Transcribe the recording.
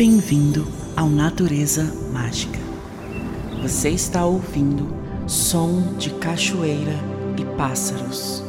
Bem-vindo ao Natureza Mágica. Você está ouvindo som de cachoeira e pássaros.